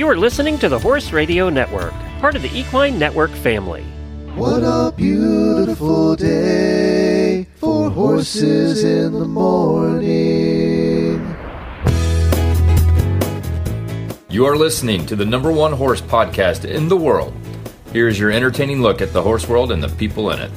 You are listening to the Horse Radio Network, part of the Equine Network family. What a beautiful day for horses in the morning. You are listening to the number one horse podcast in the world. Here is your entertaining look at the horse world and the people in it.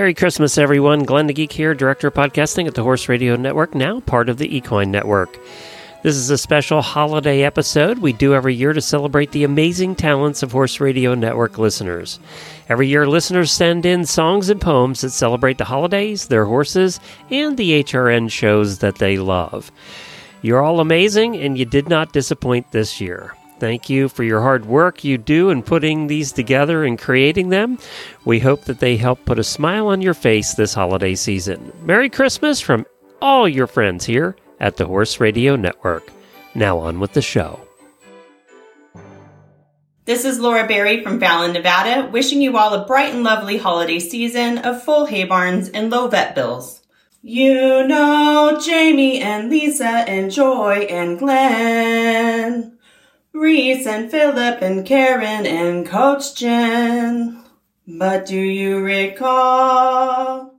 Merry Christmas, everyone. Glenn the Geek here, Director of Podcasting at the Horse Radio Network, now part of the Equine Network. This is a special holiday episode we do every year to celebrate the amazing talents of Horse Radio Network listeners. Every year, listeners send in songs and poems that celebrate the holidays, their horses, and the HRN shows that they love. You're all amazing, and you did not disappoint this year. Thank you for your hard work you do in putting these together and creating them. We hope that they help put a smile on your face this holiday season. Merry Christmas from all your friends here at the Horse Radio Network. Now on with the show. This is Laura Berry from Fallon, Nevada, wishing you all a bright and lovely holiday season of full hay barns and low vet bills. You know Jamie and Lisa and Joy and Glenn. Reese and Philip and Karen and Coach Jen. But do you recall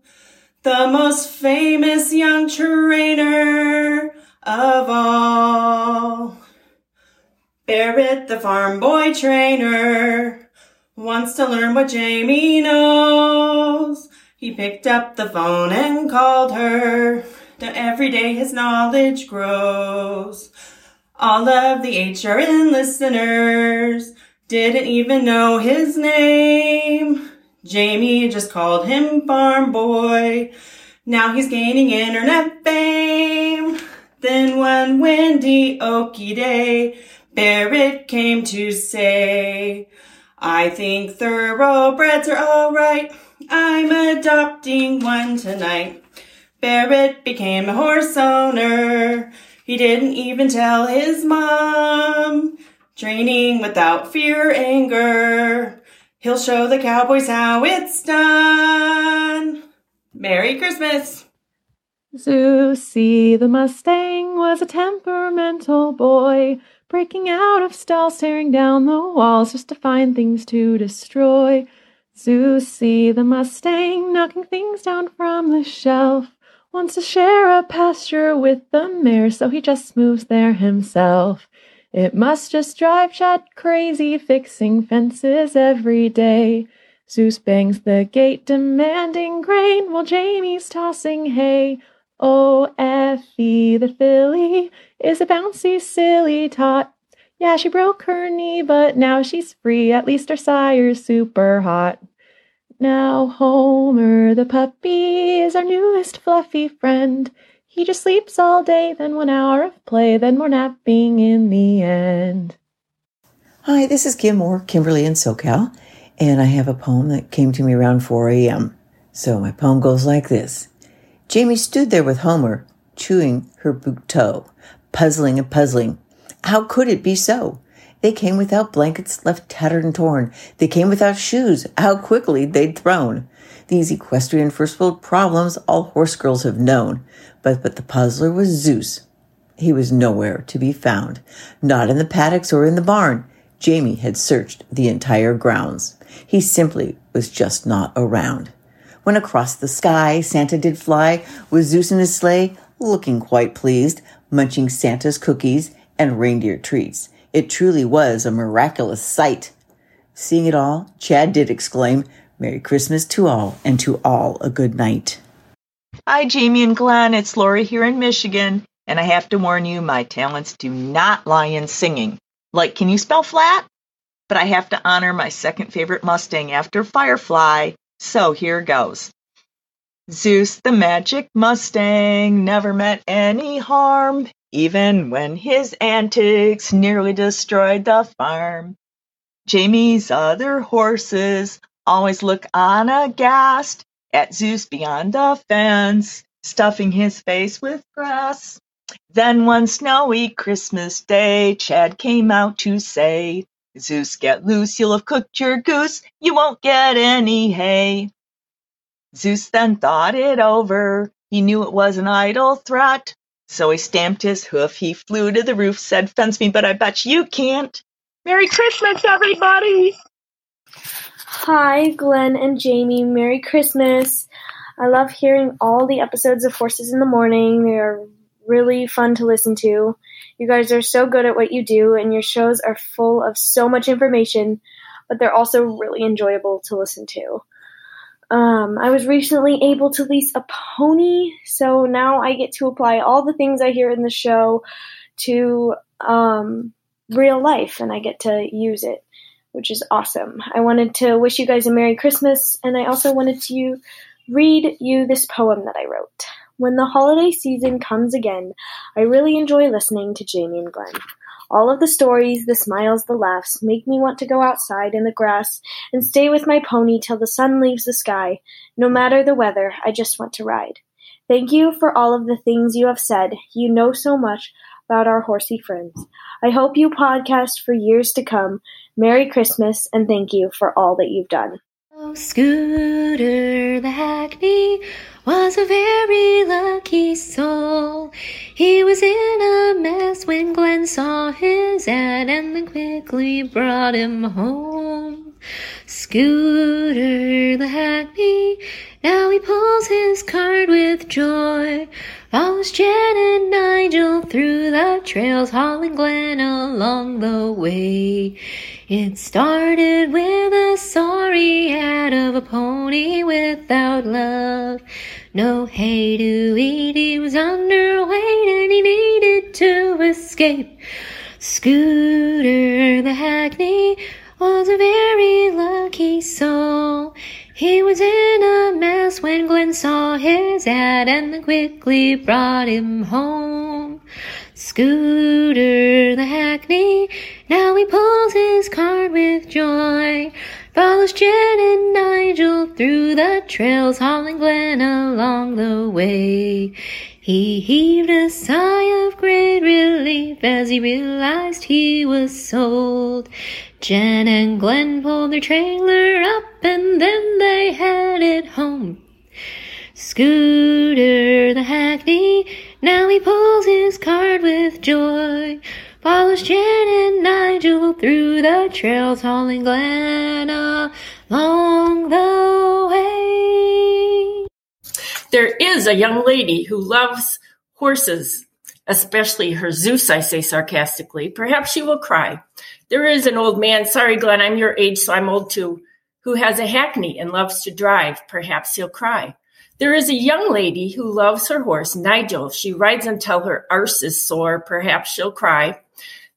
the most famous young trainer of all? Barrett, the farm boy trainer, wants to learn what Jamie knows. He picked up the phone and called her. Now every day his knowledge grows. All of the HRN listeners didn't even know his name. Jamie just called him Farm Boy. Now he's gaining internet fame. Then one windy oaky day, Barrett came to say, I think thoroughbreds are alright. I'm adopting one tonight. Barrett became a horse owner. He didn't even tell his mom. Training without fear or anger. He'll show the cowboys how it's done. Merry Christmas! Zeusy the Mustang was a temperamental boy, breaking out of stalls, tearing down the walls just to find things to destroy. Zeusy the Mustang knocking things down from the shelf. Wants to share a pasture with the mare, so he just moves there himself. It must just drive Chad crazy, fixing fences every day. Zeus bangs the gate, demanding grain, while Jamie's tossing hay. Oh, Effie, the filly, is a bouncy, silly tot. Yeah, she broke her knee, but now she's free. At least her sire's super hot. Now Homer the puppy is our newest fluffy friend. He just sleeps all day, then one hour of play, then more napping in the end. Hi, this is Kim Moore, Kimberly in SoCal, and I have a poem that came to me around 4 a.m. So my poem goes like this. Jamie stood there with Homer, chewing her boot toe, puzzling and puzzling. How could it be so? They came without blankets left tattered and torn. They came without shoes. How quickly they'd thrown. These equestrian first world problems all horse girls have known. But, but the puzzler was Zeus. He was nowhere to be found. Not in the paddocks or in the barn. Jamie had searched the entire grounds. He simply was just not around. When across the sky Santa did fly with Zeus in his sleigh, looking quite pleased, munching Santa's cookies and reindeer treats. It truly was a miraculous sight. Seeing it all, Chad did exclaim, Merry Christmas to all, and to all a good night. Hi, Jamie and Glenn. It's Lori here in Michigan, and I have to warn you, my talents do not lie in singing. Like, can you spell flat? But I have to honor my second favorite Mustang after Firefly, so here goes. Zeus the magic Mustang never meant any harm even when his antics nearly destroyed the farm. Jamie's other horses always look on aghast at Zeus beyond the fence, stuffing his face with grass. Then one snowy Christmas day, Chad came out to say, Zeus, get loose, you'll have cooked your goose, you won't get any hay. Zeus then thought it over. He knew it was an idle threat. So he stamped his hoof. He flew to the roof, said, Fence me, but I bet you can't. Merry Christmas, everybody! Hi, Glenn and Jamie. Merry Christmas. I love hearing all the episodes of Horses in the Morning. They are really fun to listen to. You guys are so good at what you do, and your shows are full of so much information, but they're also really enjoyable to listen to. Um, I was recently able to lease a pony, so now I get to apply all the things I hear in the show to um, real life, and I get to use it, which is awesome. I wanted to wish you guys a Merry Christmas, and I also wanted to read you this poem that I wrote. When the holiday season comes again, I really enjoy listening to Jamie and Glenn. All of the stories, the smiles, the laughs make me want to go outside in the grass and stay with my pony till the sun leaves the sky. No matter the weather, I just want to ride. Thank you for all of the things you have said. You know so much about our horsey friends. I hope you podcast for years to come. Merry Christmas and thank you for all that you've done. Oh, Scooter the Hackney was a very lucky soul. He was in a mess when Glenn saw his ad and then quickly brought him home. Scooter the Hackney, now he pulls his cart with joy. Follows Jen and Nigel through the trails, hauling Glenn along the way. It started with a sorry head of a pony without love. No hay to eat, he was underweight and he needed to escape. Scooter the Hackney was a very lucky soul. He was in a mess when Glenn saw his ad and quickly brought him home. Scooter the Hackney, now he pulls his cart with joy. Follows Jen and Nigel through the trails, hauling Glenn along the way. He heaved a sigh of great relief as he realized he was sold. Jen and Glenn pulled their trailer up and then they headed home. Scooter the Hackney, now he pulls his card with joy. Follows Jen and Nigel through the trails, hauling Glenn along the way. There is a young lady who loves horses, especially her Zeus, I say sarcastically. Perhaps she will cry. There is an old man, sorry, Glenn, I'm your age, so I'm old too, who has a hackney and loves to drive. Perhaps he'll cry. There is a young lady who loves her horse, Nigel. She rides until her arse is sore. Perhaps she'll cry.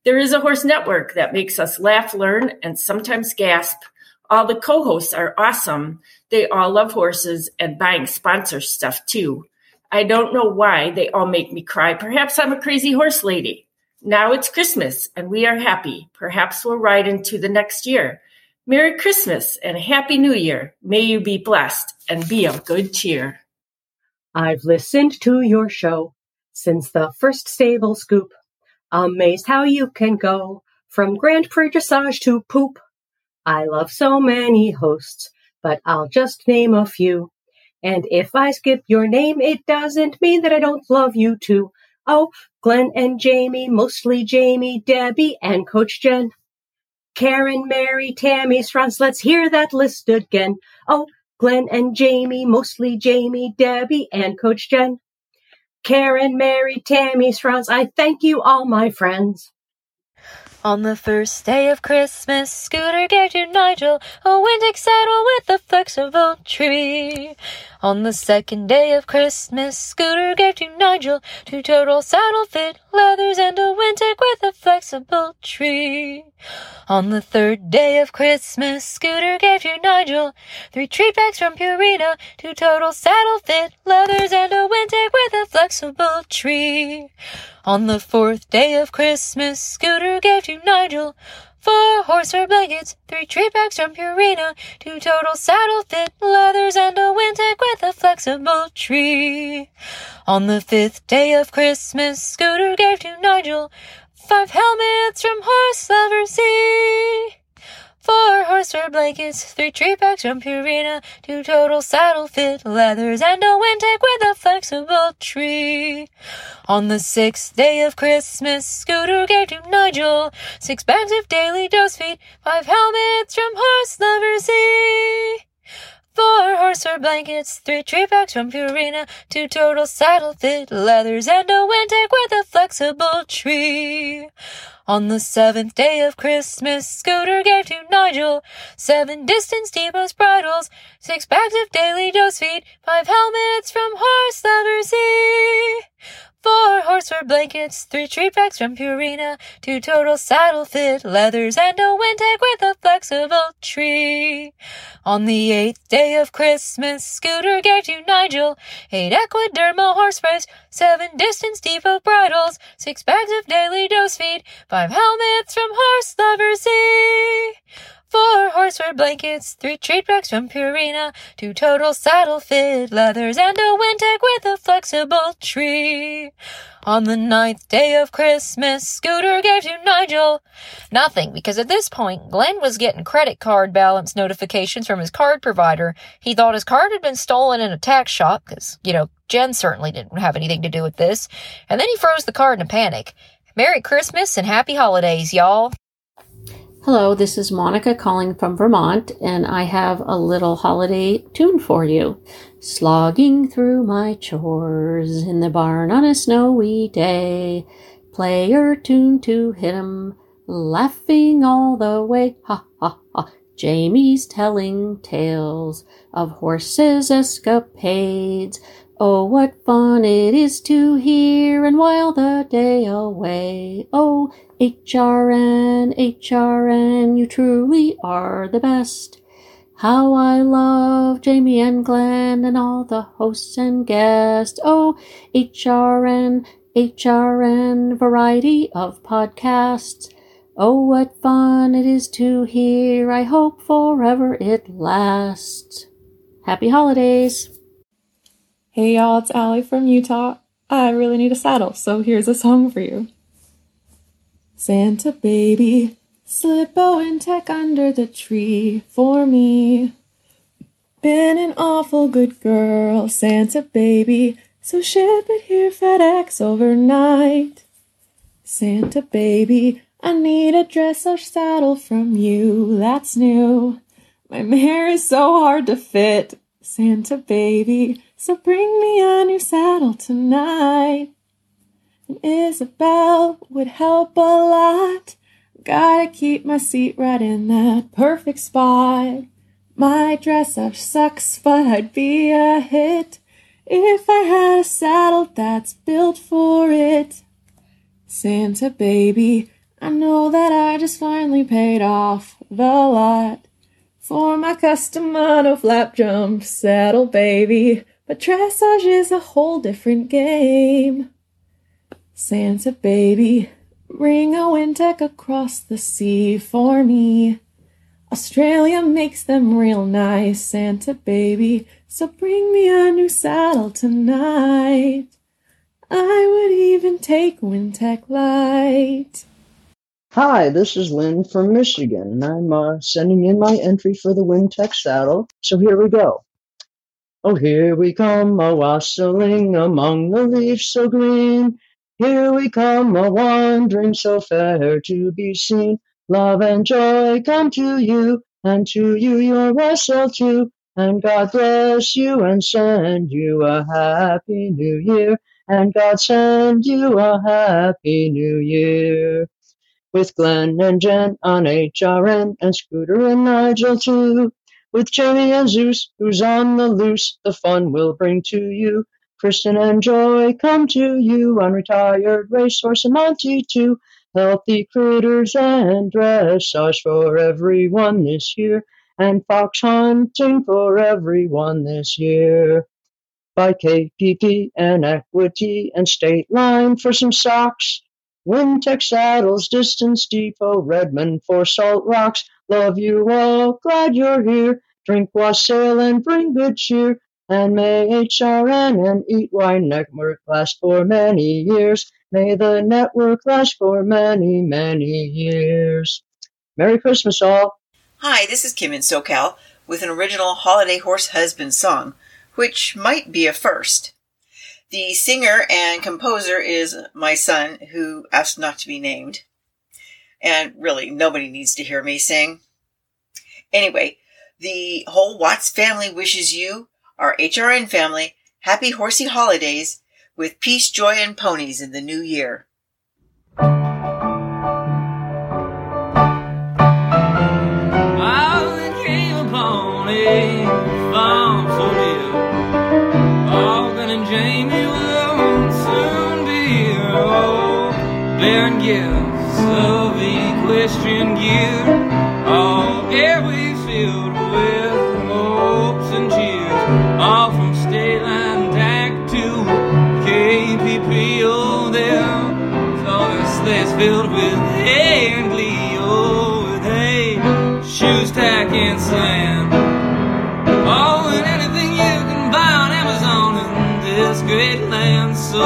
There is a horse network that makes us laugh, learn, and sometimes gasp. All the co hosts are awesome. They all love horses and buying sponsor stuff too. I don't know why they all make me cry. Perhaps I'm a crazy horse lady. Now it's Christmas and we are happy. Perhaps we'll ride into the next year. Merry Christmas and Happy New Year. May you be blessed and be of good cheer. I've listened to your show since the first stable scoop. Amazed how you can go from Grand Prix dressage to poop. I love so many hosts, but I'll just name a few. And if I skip your name, it doesn't mean that I don't love you too. Oh, Glenn and Jamie, mostly Jamie, Debbie, and Coach Jen. Karen, Mary, Tammy, Strauss, let's hear that list again. Oh, Glenn and Jamie, mostly Jamie, Debbie, and Coach Jen. Karen, Mary, Tammy, Strauss, I thank you all, my friends. On the first day of Christmas, Scooter gave to Nigel a Wintec saddle with a flexible tree. On the second day of Christmas, Scooter gave to Nigel two total saddle fit leathers and a Wintec with a flexible tree. On the third day of Christmas, Scooter gave to Nigel three treat bags from Purina, two total saddle fit leathers and a Wintec with a flexible tree. On the fourth day of Christmas, Scooter gave to Nigel Four Horseware blankets, three treat bags from Purina, two total saddle fit leathers, and a Wintec with a flexible tree. On the fifth day of Christmas, Scooter gave to Nigel five helmets from Horse Lover Z. Four Horseware blankets, three tree packs from Purina, two total saddle fit leathers, and a Wintec with a flexible tree. On the sixth day of Christmas, Scooter gave to Nigel six bags of daily dose feed, five helmets from Horse Lover Z. Four Horseware blankets, three tree packs from Purina, two total saddle fit leathers, and a Wintec with a flexible tree. On the seventh day of Christmas, Scooter gave to Nigel seven distance depots bridles, six bags of daily dose feed, five helmets from Horse Lover Z. Four Horseware blankets, three tree packs from Purina, two total saddle fit leathers, and a Wintec with a flexible tree. On the eighth day of Christmas, Scooter gave to Nigel eight Equidermal horse sprays, seven distance depot bridles, six bags of daily dose feed, five helmets from Horse Lover Z. Four Horseware blankets, three treat packs from Purina, two total saddle fit leathers, and a Wintec with a flexible tree. On the ninth day of Christmas, Scooter gave to Nigel nothing, because at this point, Glenn was getting credit card balance notifications from his card provider. He thought his card had been stolen in a tax shop, because, you know, Jen certainly didn't have anything to do with this. And then he froze the card in a panic. Merry Christmas and happy holidays, y'all. Hello, this is Monica calling from Vermont, and I have a little holiday tune for you. Slogging through my chores in the barn on a snowy day. Play your tune to hit 'em, laughing all the way. Ha ha ha. Jamie's telling tales of horses' escapades. Oh, what fun it is to hear and while the day away. Oh, HRN, HRN, you truly are the best. How I love Jamie and Glenn and all the hosts and guests. Oh, HRN, HRN, variety of podcasts. Oh, what fun it is to hear. I hope forever it lasts. Happy holidays. Hey y'all, it's Allie from Utah. I really need a saddle, so here's a song for you. Santa baby, slip a Wintec under the tree for me. Been an awful good girl, Santa baby, so ship it here FedEx overnight. Santa baby, I need a dress or saddle from you, that's new. My mare is so hard to fit, Santa baby, so bring me a new saddle tonight. And Isabel would help a lot. Gotta keep my seat right in that perfect spot. My dressage sucks, but I'd be a hit if I had a saddle that's built for it. Santa baby, I know that I just finally paid off the lot for my custom mono flap jump saddle baby. But dressage is a whole different game. Santa baby, bring a Wintec across the sea for me. Australia makes them real nice, Santa baby, so bring me a new saddle tonight. I would even take Wintec Lite. Hi, this is Lynn from Michigan, and I'm uh, sending in my entry for the Wintec saddle. So here we go. Oh, here we come a wassailing among the leaves so green. Here we come a wandering so fair to be seen. Love and joy come to you, and to you your wassail too. And God bless you and send you a happy new year. And God send you a happy new year. With Glenn and Jen on HRN and Scooter and Nigel too. With Jamie and Zeus, who's on the loose, the fun we'll bring to you. Kristen and Joy come to you on retired racehorse and Monty too. Healthy critters and dressage for everyone this year, and fox hunting for everyone this year. By KPP and Equity and State Line for some socks. Wintec saddles, Distance Depot, Redmond for Salt Rocks. Love you all, glad you're here. Drink wassail and bring good cheer. And may HRN and Equine Network last for many years. May the network last for many, many years. Merry Christmas, all. Hi, this is Kim in SoCal with an original Holiday Horse Husband song, which might be a first. The singer and composer is my son, who asked not to be named. And really, nobody needs to hear me sing. Anyway, the whole Watts family wishes you, our HRN family, happy horsey holidays with peace, joy, and ponies in the new year. Bearing gifts of equestrian gear. All airways filled with hay and glee. Oh, with hay, shoes, tack, and sand. Oh, and anything you can buy on Amazon in this great land. So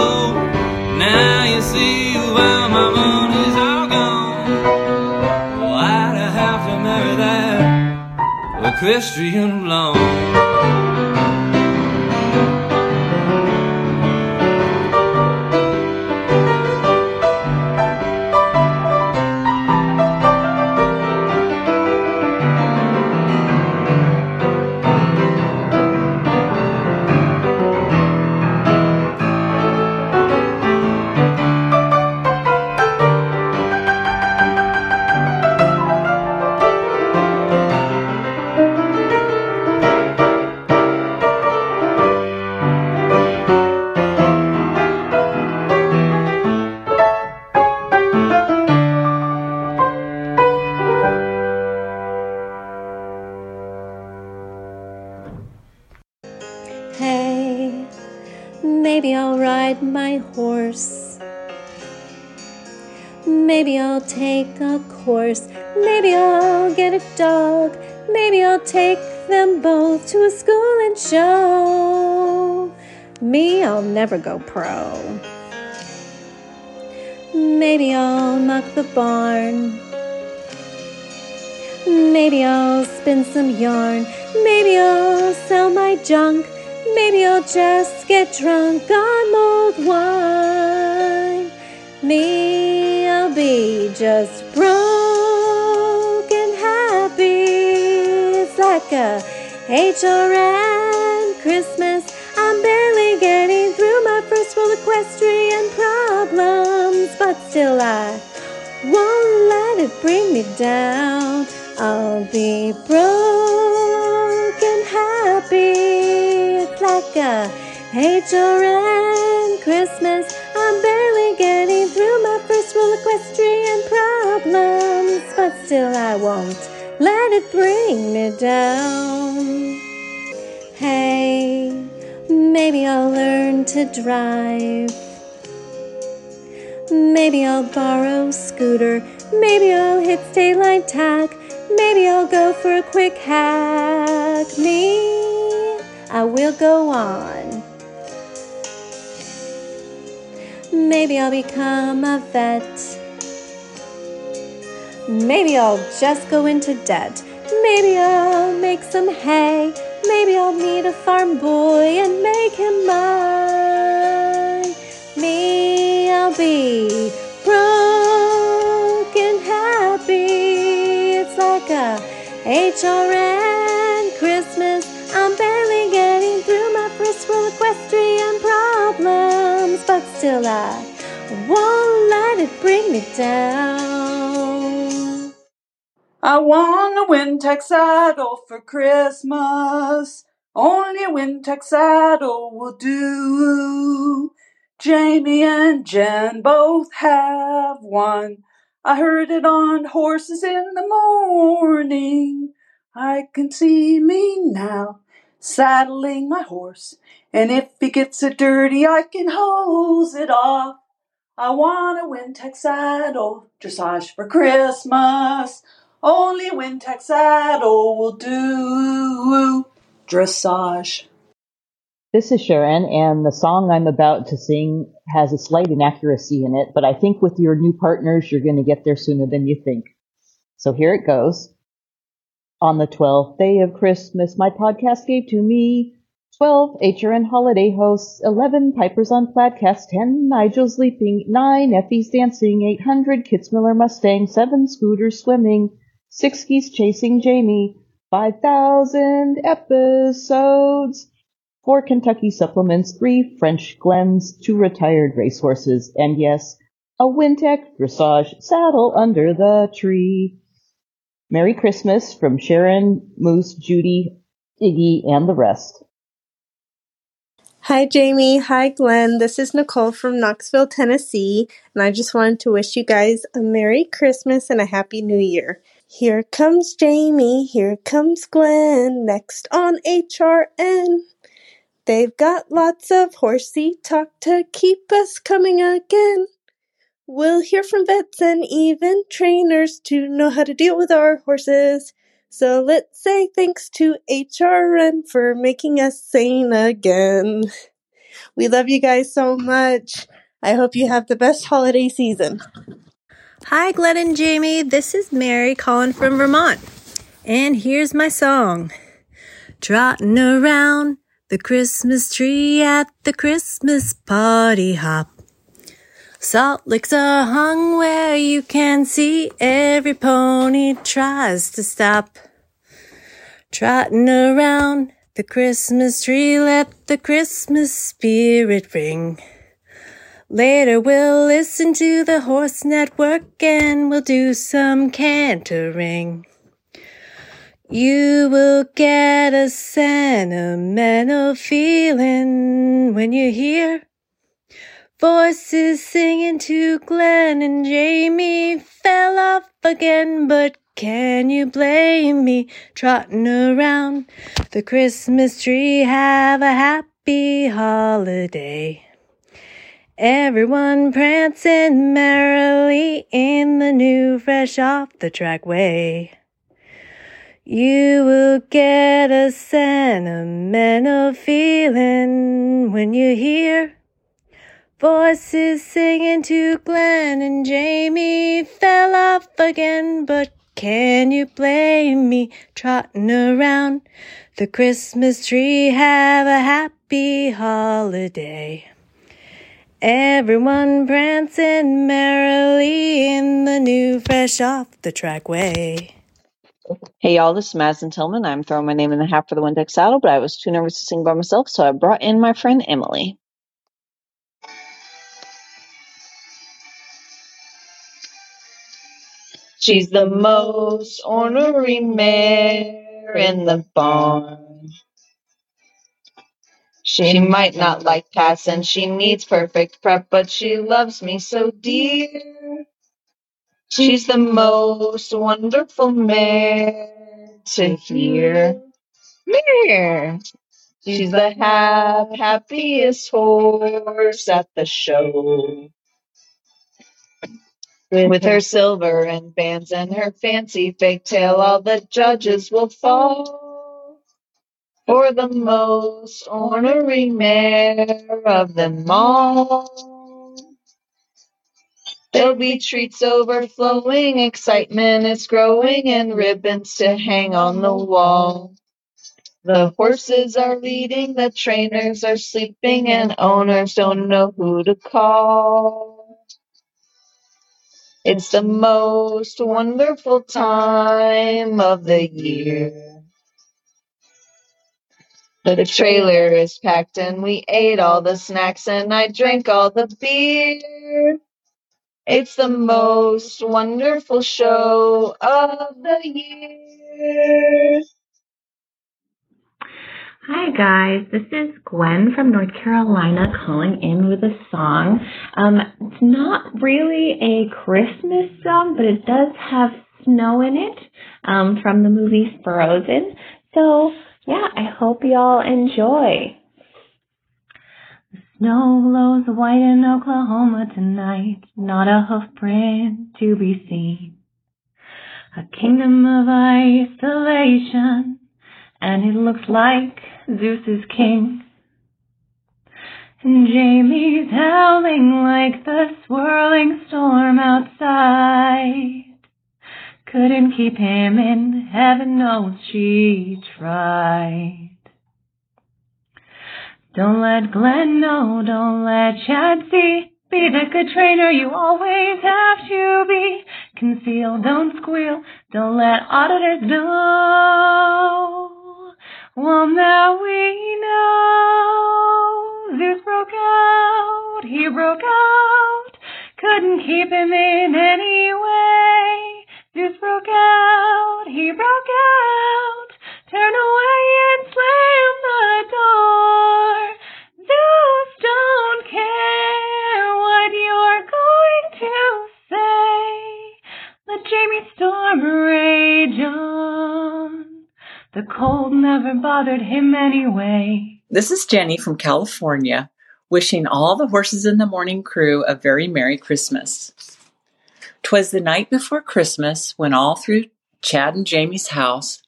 now you see why my money's all gone. Why'd I have to marry that equestrian blonde? To a school and show. Me, I'll never go pro. Maybe I'll muck the barn. Maybe I'll spin some yarn. Maybe I'll sell my junk. Maybe I'll just get drunk on mulled wine. Me, I'll be just broke and happy. It's like a HRN Christmas. I'm barely getting through my first full equestrian problems, but still I won't let it bring me down. I'll be broke and happy. It's like a HRN Christmas. I'm barely getting through my first full equestrian problems, but still I won't let it bring me down. Hey, maybe I'll learn to drive. Maybe I'll borrow a scooter. Maybe I'll hit line tack. Maybe I'll go for a quick hack. Me, I will go on. Maybe I'll become a vet. Maybe I'll just go into debt. Maybe I'll make some hay. Maybe I'll meet a farm boy and make him mine. Me, I'll be broke and happy. It's like a HRN Christmas. I'm barely getting through my first equestrian problems, but still I won't let it bring me down. I want a Wintec saddle for Christmas. Only a Wintec saddle will do. Jamie and Jen both have one. I heard it on horses in the morning. I can see me now saddling my horse. And if he gets it dirty, I can hose it off. I want a Wintec saddle, dressage for Christmas. Only Wintec saddle will do. Dressage. This is Sharon, and the song I'm about to sing has a slight inaccuracy in it, but I think with your new partners, you're going to get there sooner than you think. So here it goes. On the twelfth day of Christmas, my podcast gave to me twelve HRN holiday hosts, eleven Pipers on Plaidcast, ten Nigels leaping, nine Effies dancing, eight hundred Kitzmiller Mustang, seven Scooters swimming, six geese chasing Jamie, five thousand episodes, four Kentucky supplements, three French Glens, two retired racehorses, and yes, a Wintec dressage saddle under the tree. Merry Christmas from Sharon, Moose, Judy, Iggy, and the rest. Hi, Jamie. Hi, Glenn. This is Nicole from Knoxville, Tennessee, and I just wanted to wish you guys a Merry Christmas and a Happy New Year. Here comes Jamie, here comes Glenn, next on HRN. They've got lots of horsey talk to keep us coming again. We'll hear from vets and even trainers to know how to deal with our horses. So let's say thanks to HRN for making us sane again. We love you guys so much. I hope you have the best holiday season. Hi, Glenn and Jamie. This is Mary calling from Vermont. And here's my song Trotting around the Christmas tree at the Christmas party hop. Salt licks are hung where you can see every pony tries to stop. Trotting around the Christmas tree, let the Christmas spirit ring. Later we'll listen to the Horse Network and we'll do some cantering. You will get a sentimental feeling when you hear voices singing to Glenn and Jamie fell off again, but can you blame me trotting around the Christmas tree? Have a happy holiday. Everyone prancing merrily in the new fresh off the track way. You will get a sentimental feeling when you hear voices singing to Glenn and Jamie fell off again, but can you blame me trotting around the Christmas tree? Have a happy holiday. Everyone prancing merrily in the new fresh off the track way. Hey y'all, this is Madison Tillman. I'm throwing my name in the hat for the Wintec saddle, but I was too nervous to sing by myself, so I brought in my friend Emily. She's the most ornery mare in the barn. She might not like passing, she needs perfect prep, but she loves me so dear. She's the most wonderful mare to hear. Mare. She's the hap- happiest horse at the show. With her silver and bands and her fancy fake tail, all the judges will fall for the most ornery mare of them all. There'll be treats overflowing, excitement is growing, and ribbons to hang on the wall. The horses are leading, the trainers are sleeping, and owners don't know who to call. It's the most wonderful time of the year. The trailer is packed and we ate all the snacks and I drank all the beer. It's the most wonderful show of the year. Hi guys, this is Gwen from North Carolina calling in with a song. Um, it's not really a Christmas song, but it does have snow in it um, from the movie Frozen. So yeah, I hope y'all enjoy. The snow glows white in Oklahoma tonight, not a hoof print to be seen. A kingdom of isolation, and it looks like Zeus is king. And Jamie's howling like the swirling storm outside. Couldn't keep him in, heaven knows she tried. Don't let Glenn know, don't let Chad see. Be the good trainer you always have to be. Conceal, don't squeal, don't let auditors know. Well, now we know. Zeus broke out, he broke out. Couldn't keep him in any way. Zeus broke out, he broke out. Turn away and slam the door. Zeus don't care what you're going to say. Let Jamie Storm rage on. The cold never bothered him anyway. This is Jenny from California, wishing all the horses in the morning crew a very Merry Christmas. 'Twas the night before Christmas when all through Chad and Jamie's house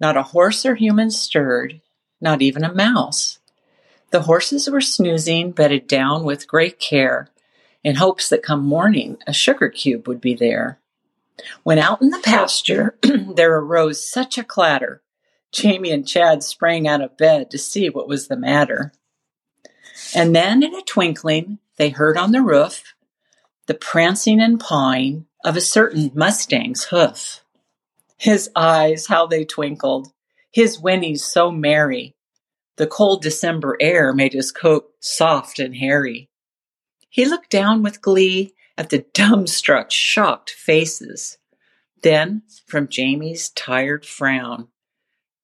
not a horse or human stirred, not even a mouse. The horses were snoozing, bedded down with great care, in hopes that come morning a sugar cube would be there. When out in the pasture there arose such a clatter, Jamie and Chad sprang out of bed to see what was the matter. And then in a twinkling they heard on the roof the prancing and pawing of a certain Mustang's hoof. His eyes, how they twinkled, his whinnies so merry. The cold December air made his coat soft and hairy. He looked down with glee at the dumbstruck, shocked faces. Then, from Jamie's tired frown,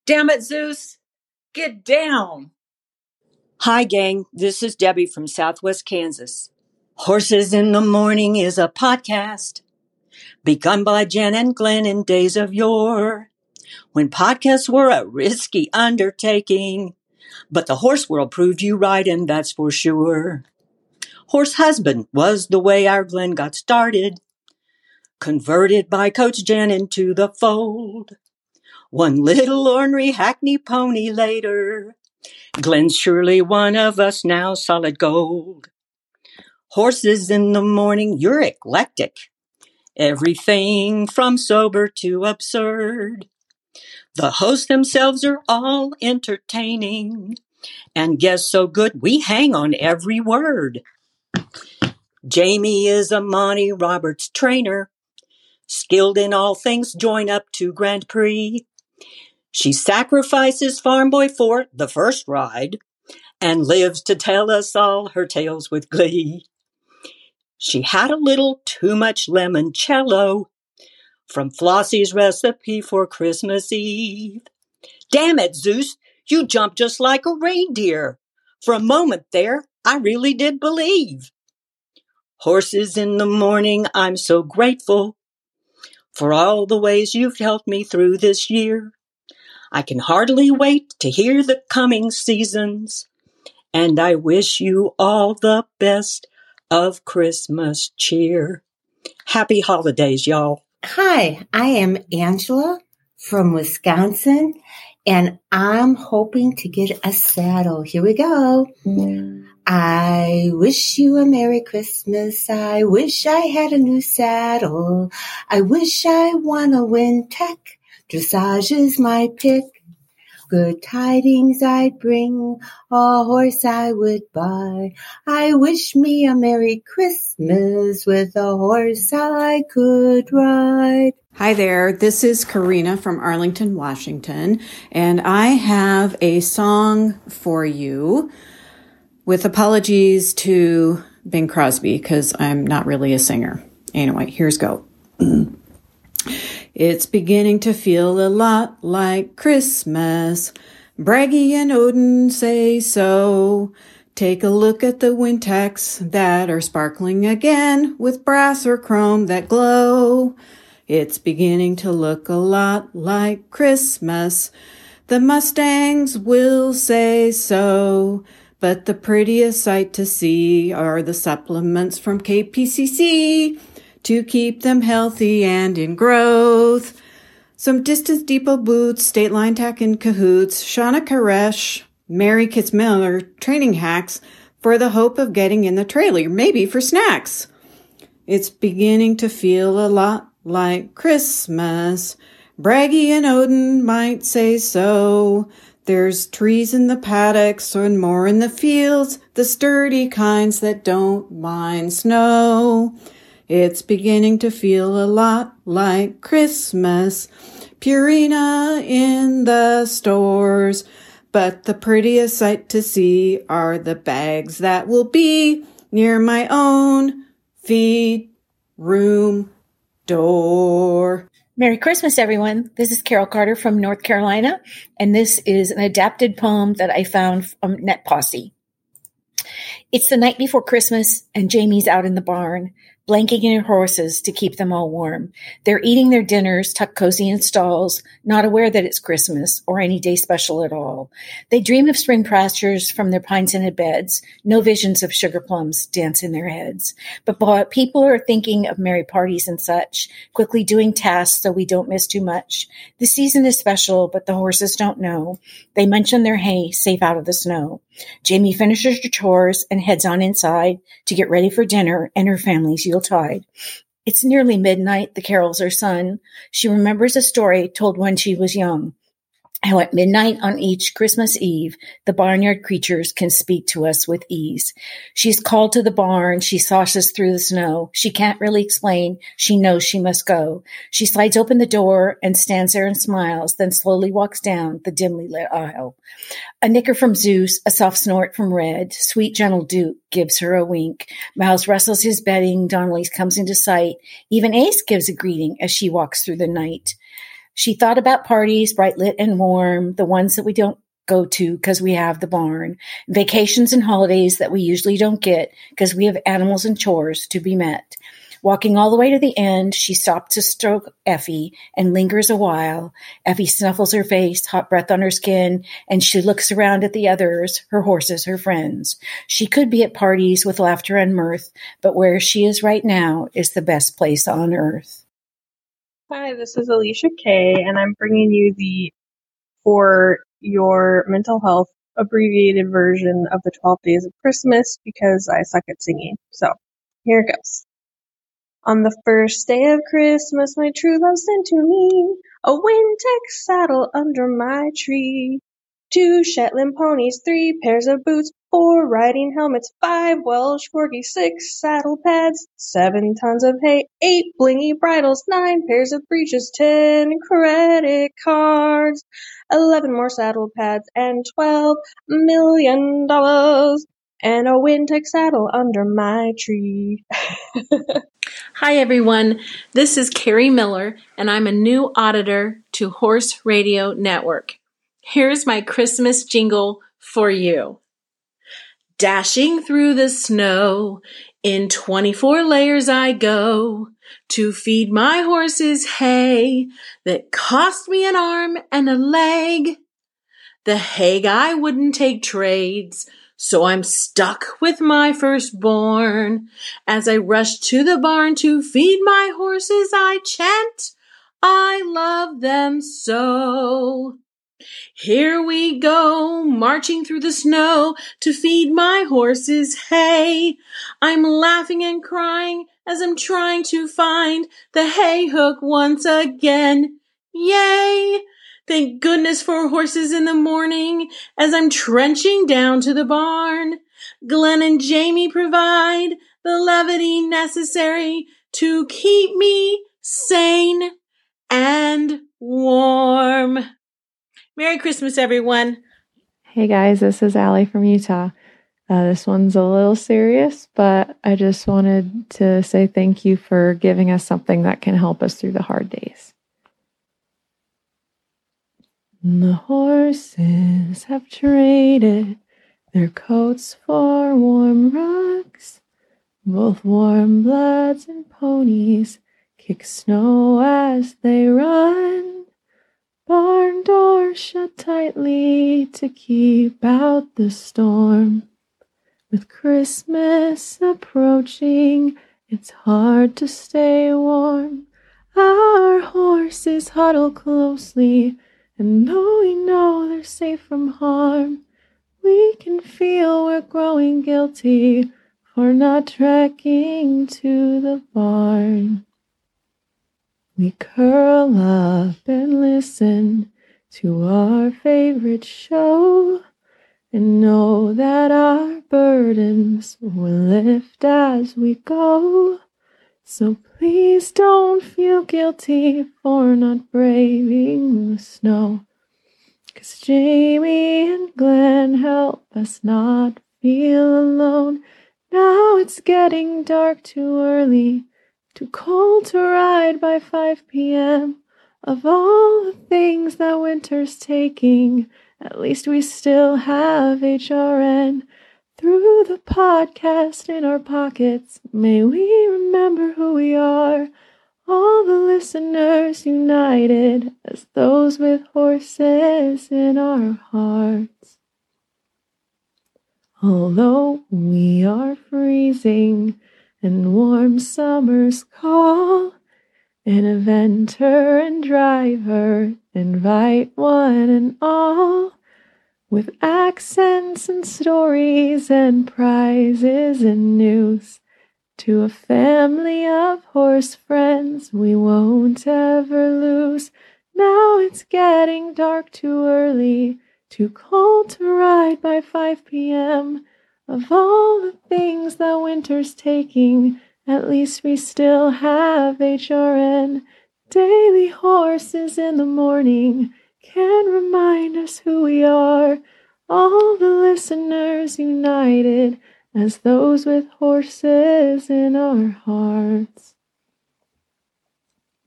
Damn it, Zeus! Get down! Hi, gang. This is Debbie from Southwest Kansas. Horses in the Morning is a podcast begun by Jen and Glenn in days of yore, when podcasts were a risky undertaking. But the horse world proved you right, and that's for sure. Horse husband was the way our Glenn got started, converted by Coach Jen into the fold. One little ornery hackney pony later, Glenn's surely one of us now, solid gold. Horses in the morning, you're eclectic. Everything from sober to absurd. The hosts themselves are all entertaining, and guests so good we hang on every word. Jamie is a Monty Roberts trainer, skilled in all things join up to Grand Prix. She sacrifices Farm Boy for the first ride and lives to tell us all her tales with glee. She had a little too much limoncello from Flossie's recipe for Christmas Eve. Damn it, Zeus, you jumped just like a reindeer. For a moment there, I really did believe. Horses in the morning, I'm so grateful for all the ways you've helped me through this year. I can hardly wait to hear the coming seasons, and I wish you all the best of Christmas cheer. Happy holidays, y'all. Hi, I am Angela from Wisconsin, and I'm hoping to get a saddle. Here we go. I wish you a Merry Christmas. I wish I had a new saddle. I wish I won a Wintec. Dressage is my pick. Good tidings I'd bring, a horse I would buy. I wish me a Merry Christmas with a horse I could ride. Hi there, this is Karina from Arlington, Washington, and I have a song for you with apologies to Bing Crosby because I'm not really a singer. Anyway, here's go. It's beginning to feel a lot like Christmas. Braggy and Odin say so. Take a look at the Wintex that are sparkling again with brass or chrome that glow. It's beginning to look a lot like Christmas. The Mustangs will say so. But the prettiest sight to see are the supplements from KPCC to keep them healthy and in growth. Some Distance Depot boots, State Line Tack and Cahoots, Shauna Koresh, Mary Kitzmiller training hacks for the hope of getting in the trailer, maybe for snacks. It's beginning to feel a lot like Christmas. Braggy and Odin might say so. There's trees in the paddocks and more in the fields, the sturdy kinds that don't mind snow. It's beginning to feel a lot like Christmas. Purina in the stores. But the prettiest sight to see are the bags that will be near my own feed room door. Merry Christmas, everyone. This is Carol Carter from North Carolina, and this is an adapted poem that I found from Net Posse. It's the night before Christmas, and Jamie's out in the barn blanking their horses to keep them all warm. They're eating their dinners tucked cozy in stalls, not aware that it's Christmas or any day special at all. They dream of spring pastures from their pine scented beds. No visions of sugar plums dance in their heads. But people are thinking of merry parties and such, quickly doing tasks so we don't miss too much. The season is special, but the horses don't know. They munch on their hay, safe out of the snow. Jamie finishes her chores and heads on inside to get ready for dinner and her family's Yuletide. It's nearly midnight. The carols are sung. She remembers a story told when she was young how at midnight on each Christmas Eve, the barnyard creatures can speak to us with ease. She's called to the barn. She sauces through the snow. She can't really explain. She knows she must go. She slides open the door and stands there and smiles, then slowly walks down the dimly lit aisle. A nicker from Zeus, a soft snort from Red, sweet gentle Duke gives her a wink. Miles rustles his bedding. Donnelly's comes into sight. Even Ace gives a greeting as she walks through the night. She thought about parties, bright lit and warm, the ones that we don't go to because we have the barn, vacations and holidays that we usually don't get because we have animals and chores to be met. Walking all the way to the end, she stops to stroke Effie and lingers a while. Effie snuffles her face, hot breath on her skin, and she looks around at the others, her horses, her friends. She could be at parties with laughter and mirth, but where she is right now is the best place on earth. Hi, this is Alicia Kay, and I'm bringing you the for your mental health abbreviated version of the 12 Days of Christmas because I suck at singing. So, here it goes. On the first day of Christmas, my true love sent to me a Wintec saddle under my tree. Two Shetland ponies, three pairs of boots, four riding helmets, five Welsh corgis, six saddle pads, seven tons of hay, eight blingy bridles, nine pairs of breeches, ten credit cards, eleven more saddle pads, and twelve million dollars, and a Wintec saddle under my tree. Hi, everyone. This is Carrie Miller, and I'm a new auditor to Horse Radio Network. Here's my Christmas jingle for you. Dashing through the snow, in 24 layers I go to feed my horses hay that cost me an arm and a leg. The hay guy wouldn't take trades, so I'm stuck with my firstborn. As I rush to the barn to feed my horses, I chant, I love them so. Here we go, marching through the snow to feed my horses hay. I'm laughing and crying as I'm trying to find the hay hook once again. Yay! Thank goodness for horses in the morning as I'm trenching down to the barn. Glenn and Jamie provide the levity necessary to keep me sane and warm. Merry Christmas, everyone. Hey guys, this is Allie from Utah. Uh, this one's a little serious, but I just wanted to say thank you for giving us something that can help us through the hard days. The horses have traded their coats for warm rugs. Both warm bloods and ponies kick snow as they run. Barn door shut tightly to keep out the storm. With Christmas approaching, it's hard to stay warm. Our horses huddle closely, and though we know they're safe from harm, we can feel we're growing guilty for not trekking to the barn. We curl up and listen to our favorite show and know that our burdens will lift as we go. So please don't feel guilty for not braving the snow. Cause Jamie and Glenn help us not feel alone. Now it's getting dark too early, too cold to ride by 5 p.m. Of all the things that winter's taking, at least we still have HRN. Through the podcast in our pockets, may we remember who we are. All the listeners united as those with horses in our hearts. Although we are freezing and warm summers call, an inventor and driver invite one and all with accents and stories and prizes and news to a family of horse friends we won't ever lose. Now it's getting dark too early, too cold to ride by 5 p.m. Of all the things that winter's taking, at least we still have HRN. Daily horses in the morning can remind us who we are. All the listeners united as those with horses in our hearts.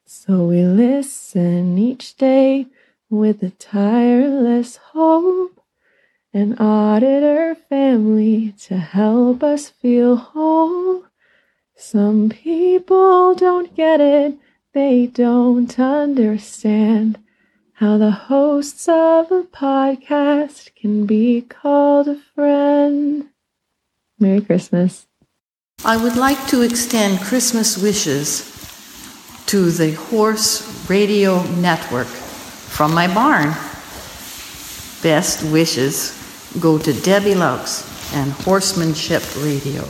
So we listen each day with a tireless hope, an auditor family to help us feel whole. Some people don't get it, they don't understand how the hosts of a podcast can be called a friend. Merry Christmas. I would like to extend Christmas wishes to the Horse Radio Network from my barn. Best wishes go to Debbie Laux and Horsemanship Radio.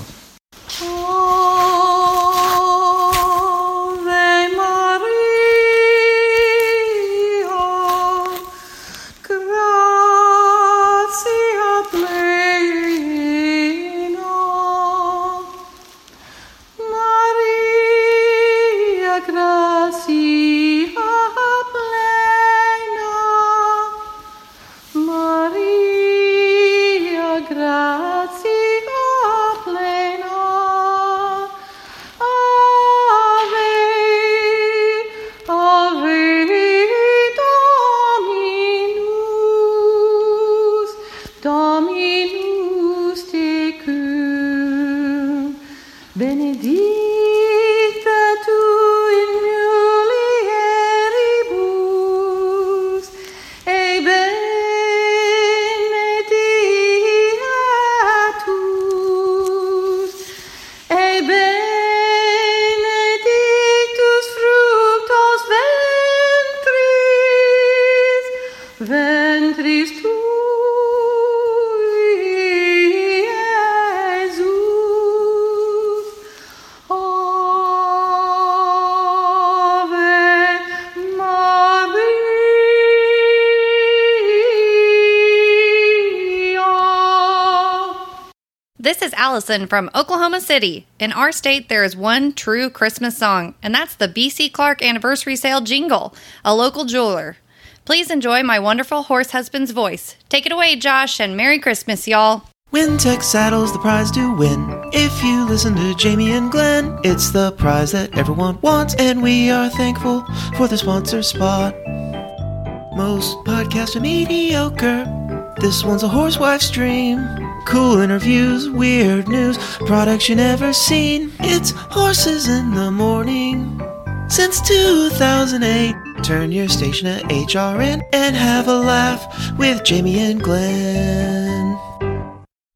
Allison from Oklahoma City. In our state, there is one true Christmas song, and that's the BC Clark Anniversary Sale Jingle, a local jeweler. Please enjoy my wonderful horse husband's voice. Take it away, Josh, and Merry Christmas, y'all. Wintec Saddles the prize to win. If you listen to Jamie and Glenn, it's the prize that everyone wants, and we are thankful for the sponsor spot. Most podcasts are mediocre. This one's a horsewife's dream. Cool interviews, weird news, products you never seen. It's horses in the morning. Since 2008, turn your station to HRN and have a laugh with Jamie and Glenn.